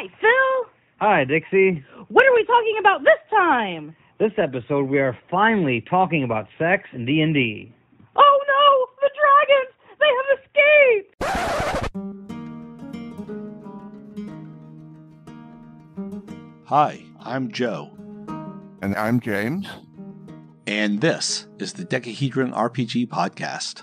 Hi, Phil. Hi, Dixie. What are we talking about this time? This episode, we are finally talking about sex and D&D. Oh no, the dragons! They have escaped! Hi, I'm Joe, And I'm James. and this is the Dekahedron RPG Podcast.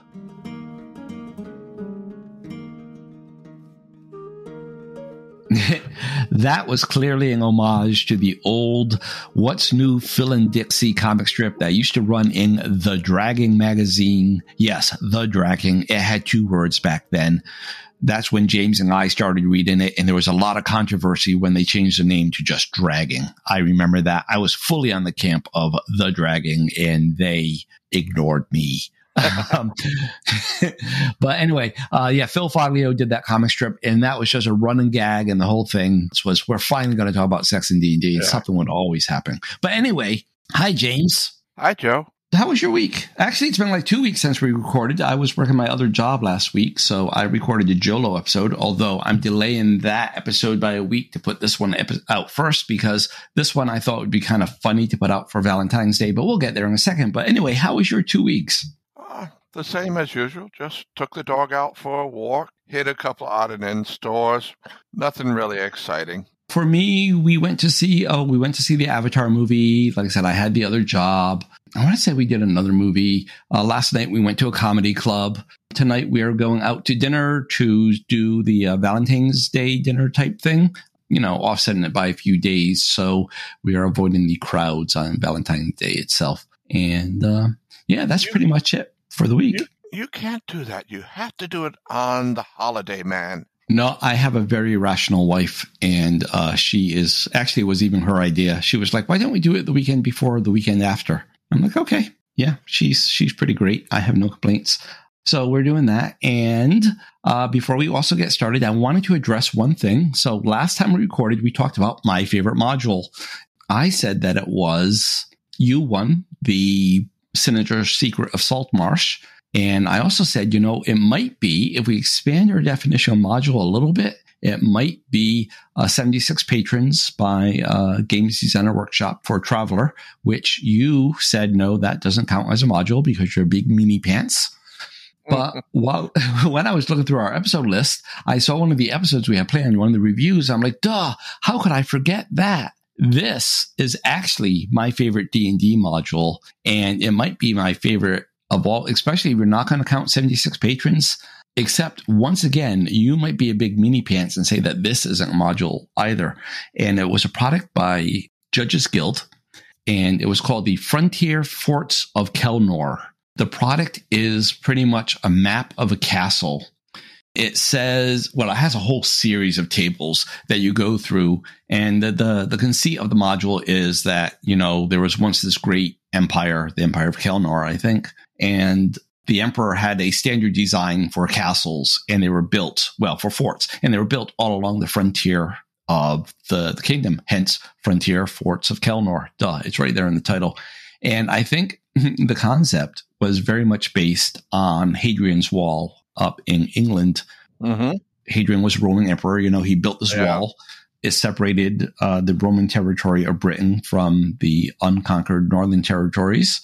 that was clearly an homage to the old What's New Phil and Dixie comic strip that used to run in The Dragon magazine. Yes, The Dragon. It had two words back then. That's when James and I started reading it, and there was a lot of controversy when they changed the name to just Dragon. I remember that. I was fully on the camp of The Dragon, and they ignored me. um, but anyway, uh, yeah, Phil Foglio did that comic strip, and that was just a running gag, and the whole thing was we're finally going to talk about sex and D and D. Yeah. Something would always happen. But anyway, hi James. Hi, Joe. How was your week? Actually, it's been like two weeks since we recorded. I was working my other job last week, so I recorded the Jolo episode. Although I'm delaying that episode by a week to put this one out first because this one I thought would be kind of funny to put out for Valentine's Day. But we'll get there in a second. But anyway, how was your two weeks? The same as usual. Just took the dog out for a walk, hit a couple of odd and end stores. Nothing really exciting. For me, we went to see oh, we went to see the Avatar movie. Like I said, I had the other job. I want to say we did another movie. Uh, last night we went to a comedy club. Tonight we are going out to dinner to do the uh, Valentine's Day dinner type thing. You know, offsetting it by a few days, so we are avoiding the crowds on Valentine's Day itself. And uh, yeah, that's You- pretty much it for the week. You, you can't do that. You have to do it on the holiday, man. No, I have a very rational wife, and uh, she is actually it was even her idea. She was like, "Why don't we do it the weekend before, or the weekend after?" I'm like, "Okay, yeah, she's she's pretty great. I have no complaints." So we're doing that. And uh, before we also get started, I wanted to address one thing. So last time we recorded, we talked about my favorite module. I said that it was U1, the Sinister Secret of Saltmarsh. And I also said, you know, it might be, if we expand our definition of module a little bit, it might be uh, 76 patrons by uh, Games Designer Workshop for Traveller, which you said, no, that doesn't count as a module because you're big meanie pants. But while, when I was looking through our episode list, I saw one of the episodes we had planned, one of the reviews. I'm like, duh, how could I forget that? This is actually my favorite D&D module, and it might be my favorite of all, especially if you're not going to count 76 patrons. Except once again, you might be a big mini pants and say that this isn't a module either. And it was a product by Judges Guild, and it was called the Frontier Forts of Kelnore. The product is pretty much a map of a castle. It says, well, it has a whole series of tables that you go through. And the, the, the conceit of the module is that, you know, there was once this great empire, the Empire of Kelnore, I think. And the emperor had a standard design for castles and they were built, well, for forts, and they were built all along the frontier of the, the kingdom, hence Frontier Forts of Kelnore. Duh, it's right there in the title. And I think the concept was very much based on Hadrian's Wall up in England. Mm-hmm. Hadrian was Roman emperor. You know, he built this Yeah. wall. It separated uh, the Roman territory of Britain from the unconquered northern territories.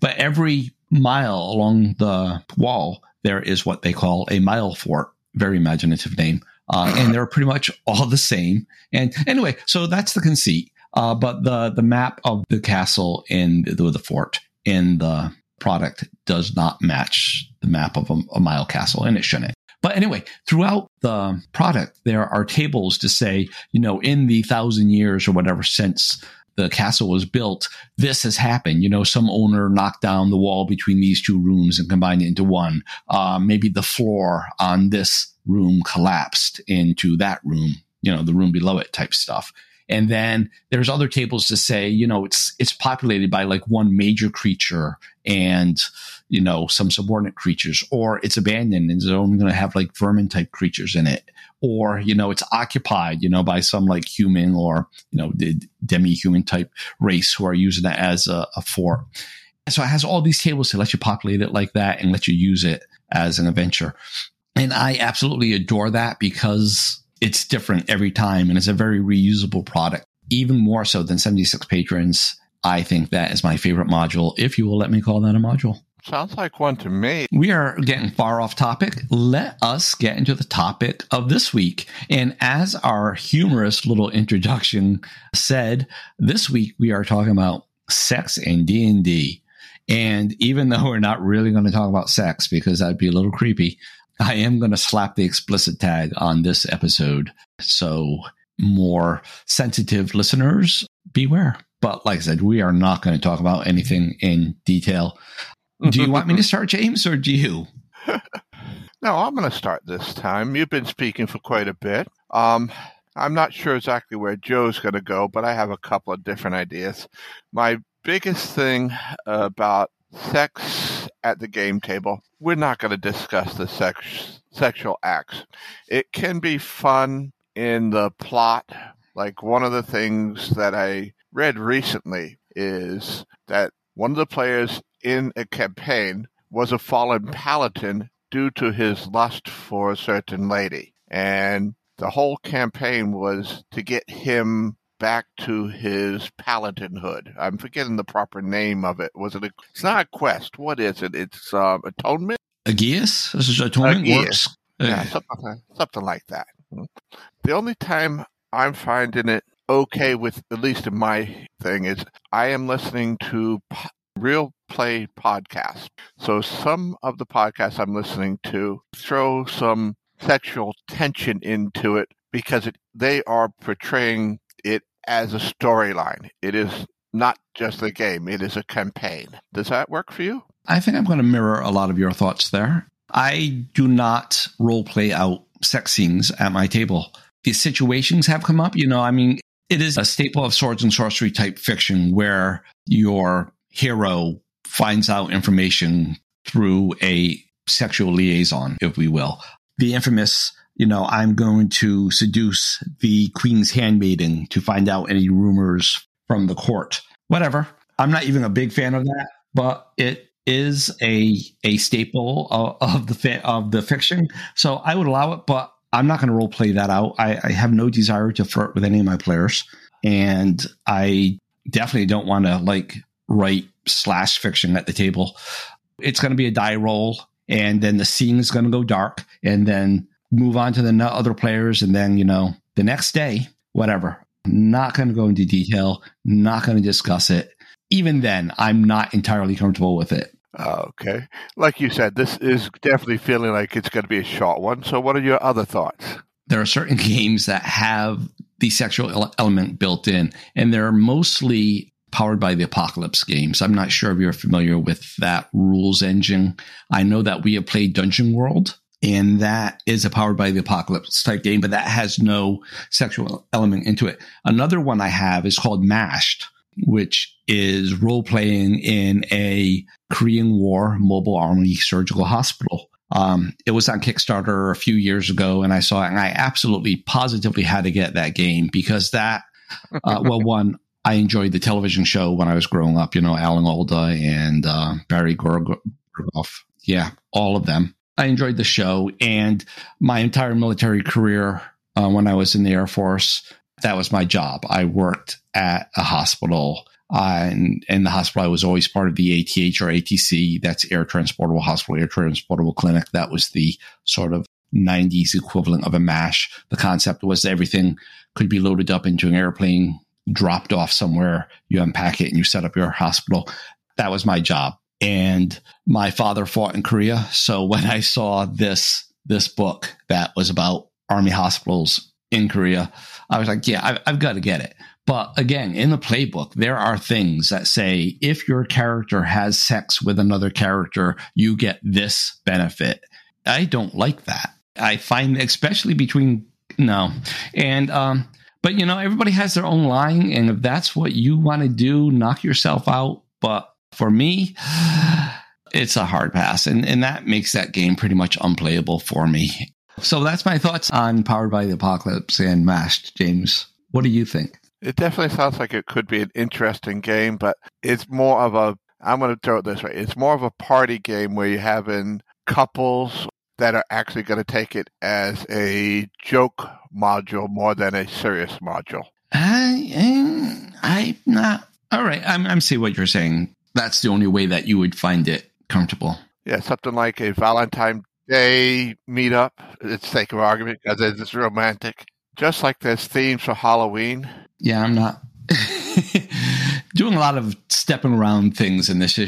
But every mile along the wall, there is what they call a mile fort. Very imaginative name. Uh, and they're pretty much all the same. And anyway, so that's the conceit. Uh, but the, the map of the castle and the, the fort in the product does not match the map of a, a mile castle, and it shouldn't. But anyway, throughout the product, there are tables to say, you know, in the thousand years or whatever since the castle was built, this has happened. You know, some owner knocked down the wall between these two rooms and combined it into one. Uh, maybe the floor on this room collapsed into that room, you know, the room below it type stuff. And then there's other tables to say, you know, it's it's populated by like one major creature and you know some subordinate creatures, or it's abandoned and it's only going to have like vermin type creatures in it, or you know it's occupied, you know, by some like human or you know demi human type race who are using it as a, a fort. So it has all these tables to let you populate it like that and let you use it as an adventure. And I absolutely adore that because it's different every time and it's a very reusable product, even more so than 76 patrons. I think that is my favorite module, if you will let me call that a module. Sounds like one to me. We are getting far off topic. Let us get into the topic of this week. And as our humorous little introduction said, this week we are talking about sex and D&D. And even though we're not really going to talk about sex because that'd be a little creepy, I am going to slap the explicit tag on this episode. So more sensitive listeners, beware. But like I said, we are not going to talk about anything in detail. Do you want me to start, James, or do you? no, I'm going to start this time. You've been speaking for quite a bit. Um, I'm not sure exactly where Joe's going to go, but I have a couple of different ideas. My biggest thing about sex at the game table, we're not going to discuss the sex, sexual acts. It can be fun in the plot. Like one of the things that I read recently is that one of the players in a campaign was a fallen paladin due to his lust for a certain lady. And the whole campaign was to get him back to his paladinhood. I'm forgetting the proper name of it. Was it? A, it's not a quest. What is it? It's um, atonement. Aegeus. This is atonement Aegeus. works. Yeah, something, something like that. The only time I'm finding it okay with, at least in my thing, is I am listening to po- real play podcasts. So some of the podcasts I'm listening to throw some sexual tension into it because it, they are portraying as a storyline. It is not just a game, it is a campaign. Does that work for you? I think I'm going to mirror a lot of your thoughts there. I do not role play out sex scenes at my table. These situations have come up. You know, I mean, it is a staple of swords and sorcery type fiction where your hero finds out information through a sexual liaison, if we will. The infamous, you know, I'm going to seduce the queen's handmaiden to find out any rumors from the court. Whatever. I'm not even a big fan of that, but it is a a staple of, of the of the fiction. So I would allow it, but I'm not going to role play that out. I, I have no desire to flirt with any of my players, and I definitely don't want to like write slash fiction at the table. It's going to be a die roll, and then the scene is going to go dark, and then move on to the other players, and then you know the next day, whatever. Not going to go into detail. Not going to discuss it. Even then, I'm not entirely comfortable with it. Ah, okay. Like you said, this is definitely feeling like it's going to be a short one. So, what are your other thoughts? there are certain games that have the sexual element built in, and they're mostly powered by the apocalypse games. I'm not sure if you're familiar with that rules engine. I know that we have played Dungeon World, and that is a powered by the apocalypse type game, but that has no sexual element into it. Another one I have is called Mashed, which is role playing in a Korean War mobile army surgical hospital. Um, it was on Kickstarter a few years ago, and I saw it, and I absolutely positively had to get that game because that, uh, well, one, I enjoyed the television show when I was growing up. You know, Alan Alda and uh, Barry Gorgoff. Yeah, all of them. I enjoyed the show, and my entire military career uh, when I was in the Air Force, that was my job. I worked at a hospital. Uh, and, and the hospital, I was always part of the ATH or ATC. That's Air Transportable Hospital, Air Transportable Clinic. That was the sort of 90s equivalent of a MASH. The concept was everything could be loaded up into an airplane, dropped off somewhere. You unpack it and you set up your hospital. That was my job. And my father fought in Korea. So when I saw this, this book that was about army hospitals in Korea, I was like, yeah, I, I've got to get it. But again, in the playbook, there are things that say if your character has sex with another character, you get this benefit. I don't like that. I find, especially between no, and um, but you know, everybody has their own line, and if that's what you want to do, knock yourself out. But for me, it's a hard pass, and and that makes that game pretty much unplayable for me. So that's my thoughts on Powered by the Apocalypse and Mashed. James, what do you think? It definitely sounds like it could be an interesting game, but it's more of a, I'm going to throw it this way, it's more of a party game where you're having couples that are actually going to take it as a joke module more than a serious module. I, I, I'm not. All right. I'm, I'm seeing what you're saying. That's the only way that you would find it comfortable. Yeah, something like a Valentine Day meetup. It's sake of argument because it's romantic. Just like there's themes for Halloween. Yeah, I'm not doing a lot of stepping around things in this uh,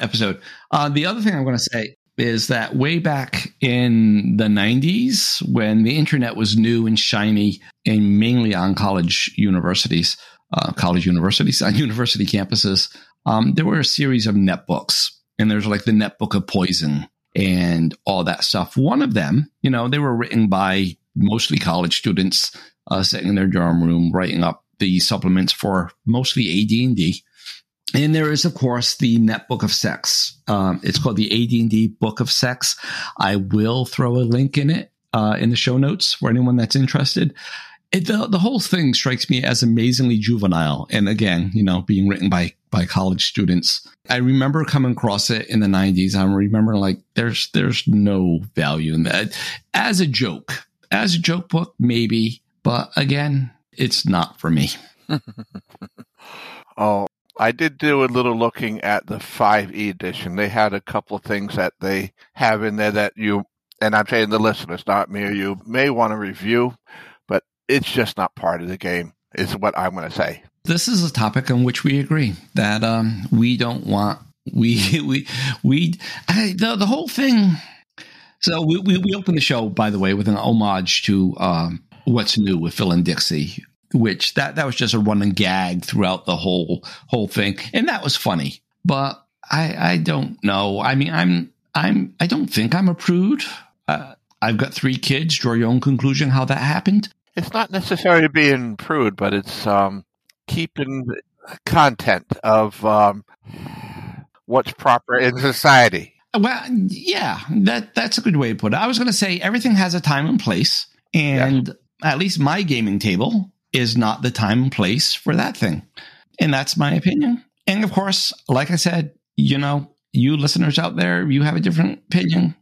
episode. Uh, the other thing I'm going to say is that way back in the 90s, when the internet was new and shiny, and mainly on college universities, uh, college universities, on university campuses, um, there were a series of netbooks. And there's like the netbook of poison and all that stuff. One of them, you know, they were written by mostly college students uh, sitting in their dorm room writing up the supplements for mostly AD&D. And there is, of course, the Netbook of Sex. Um, it's called the AD&D Book of Sex. I will throw a link in it uh, in the show notes for anyone that's interested. It, the, the whole thing strikes me as amazingly juvenile. And again, you know, being written by by college students. I remember coming across it in the 90s. I remember like there's there's no value in that. As a joke. As a joke book, maybe. But again, it's not for me. oh, I did do a little looking at the 5e edition. They had a couple things that they have in there that you, and I'm saying the listeners, not me or you, may want to review, it's just not part of the game, is what I'm going to say. This is a topic on which we agree that um, we don't want, we, we, we, I, the, the whole thing. So we, we, we opened the show, by the way, with an homage to um, What's New with Phil and Dixie, which that that was just a running gag throughout the whole whole thing, and that was funny. But I I don't know. I mean, I'm I'm I don't think I'm a prude. Uh, I've got three kids. Draw your own conclusion how that happened. It's not necessarily being prude, but it's um, keeping content of um, what's proper in society. Well, yeah, that that's a good way to put it. I was going to say everything has a time and place, and yeah at least my gaming table is not the time and place for that thing. And that's my opinion. And of course, like I said, you know, you listeners out there, you have a different opinion.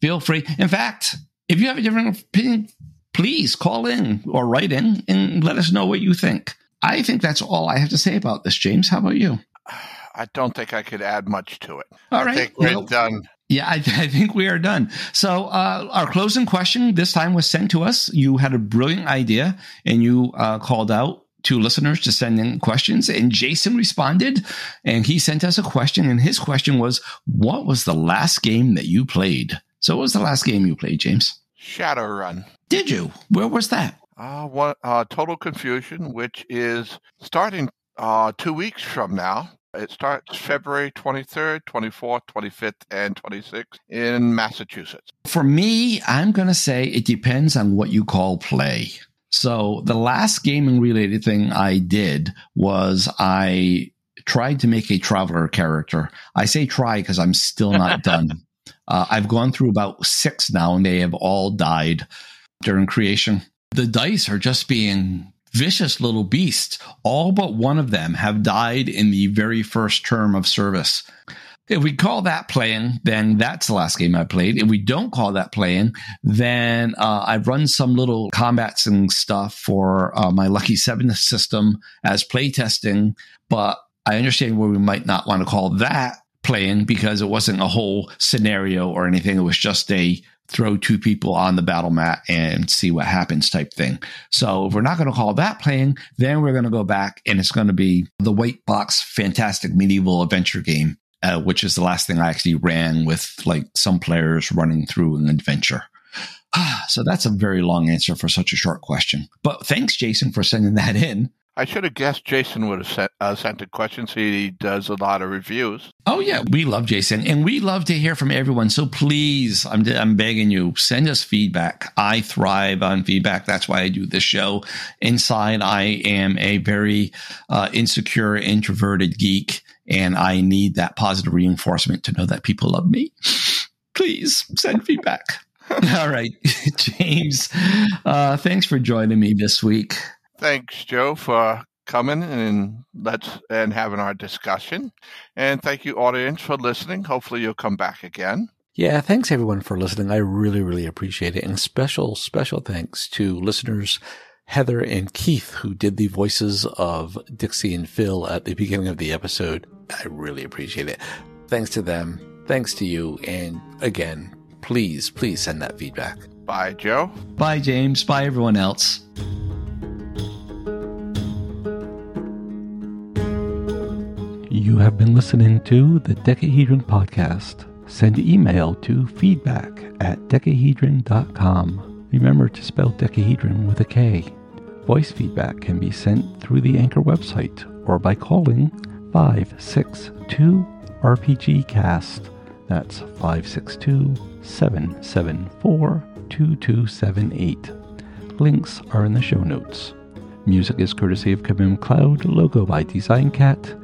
Feel free. In fact, if you have a different opinion, please call in or write in and let us know what you think. I think that's all I have to say about this, James. How about you? I don't think I could add much to it. All right. I think we're well, done. Yeah, I, I, think we are done. So, uh, our closing question this time was sent to us. You had a brilliant idea and you uh, called out to listeners to send in questions, and Jason responded and he sent us a question. And his question was, What was the last game that you played? So, what was the last game you played, James? Shadowrun. Did you? Where was that? Uh, what, uh, Total Confusion, which is starting uh, two weeks from now. It starts February 23rd, 24th, 25th, and 26th in Massachusetts. For me, I'm going to say it depends on what you call play. So the last gaming related thing I did was I tried to make a Traveller character. I say try because I'm still not done. Uh, I've gone through about six now and they have all died during creation. The dice are just being vicious little beasts. All but one of them have died in the very first term of service. If we call that playing, then that's the last game I played. If we don't call that playing, then uh, I've run some little combats and stuff for uh, my Lucky Seven system as playtesting, but I understand where we might not want to call that playing because it wasn't a whole scenario or anything. It was just a throw two people on the battle mat and see what happens type thing. So if we're not going to call that playing, then we're going to go back and it's going to be the white box fantastic medieval adventure game, uh, which is the last thing I actually ran with like some players running through an adventure. so that's a very long answer for such a short question. But thanks, Jason, for sending that in. I should have guessed Jason would have sent, uh, sent a question. He does a lot of reviews. Oh yeah, we love Jason, and we love to hear from everyone. So please, I'm I'm begging you, send us feedback. I thrive on feedback. That's why I do this show. Inside, I am a very uh, insecure, introverted geek, and I need that positive reinforcement to know that people love me. Please send feedback. All right, James. Uh, thanks for joining me this week. Thanks, Joe, for coming and let's and having our discussion. And thank you, audience, for listening. Hopefully, you'll come back again. Yeah, thanks everyone for listening. I really, really appreciate it. And special, special thanks to listeners Heathyr and Keith, who did the voices of Dixie and Phil at the beginning of the episode. I really appreciate it. Thanks to them. Thanks to you. And again, please, please send that feedback. Bye, Joe. Bye, James. Bye, everyone else. You have been listening to the Dekahedron Podcast. Send email to feedback at dekahedron.com. Remember to spell decahedron with a K. Voice feedback can be sent through the Anchor website or by calling 562 RPG Cast. That's 562 774 2278. Links are in the show notes. Music is courtesy of Kevin MacLeod, logo by DesignKat.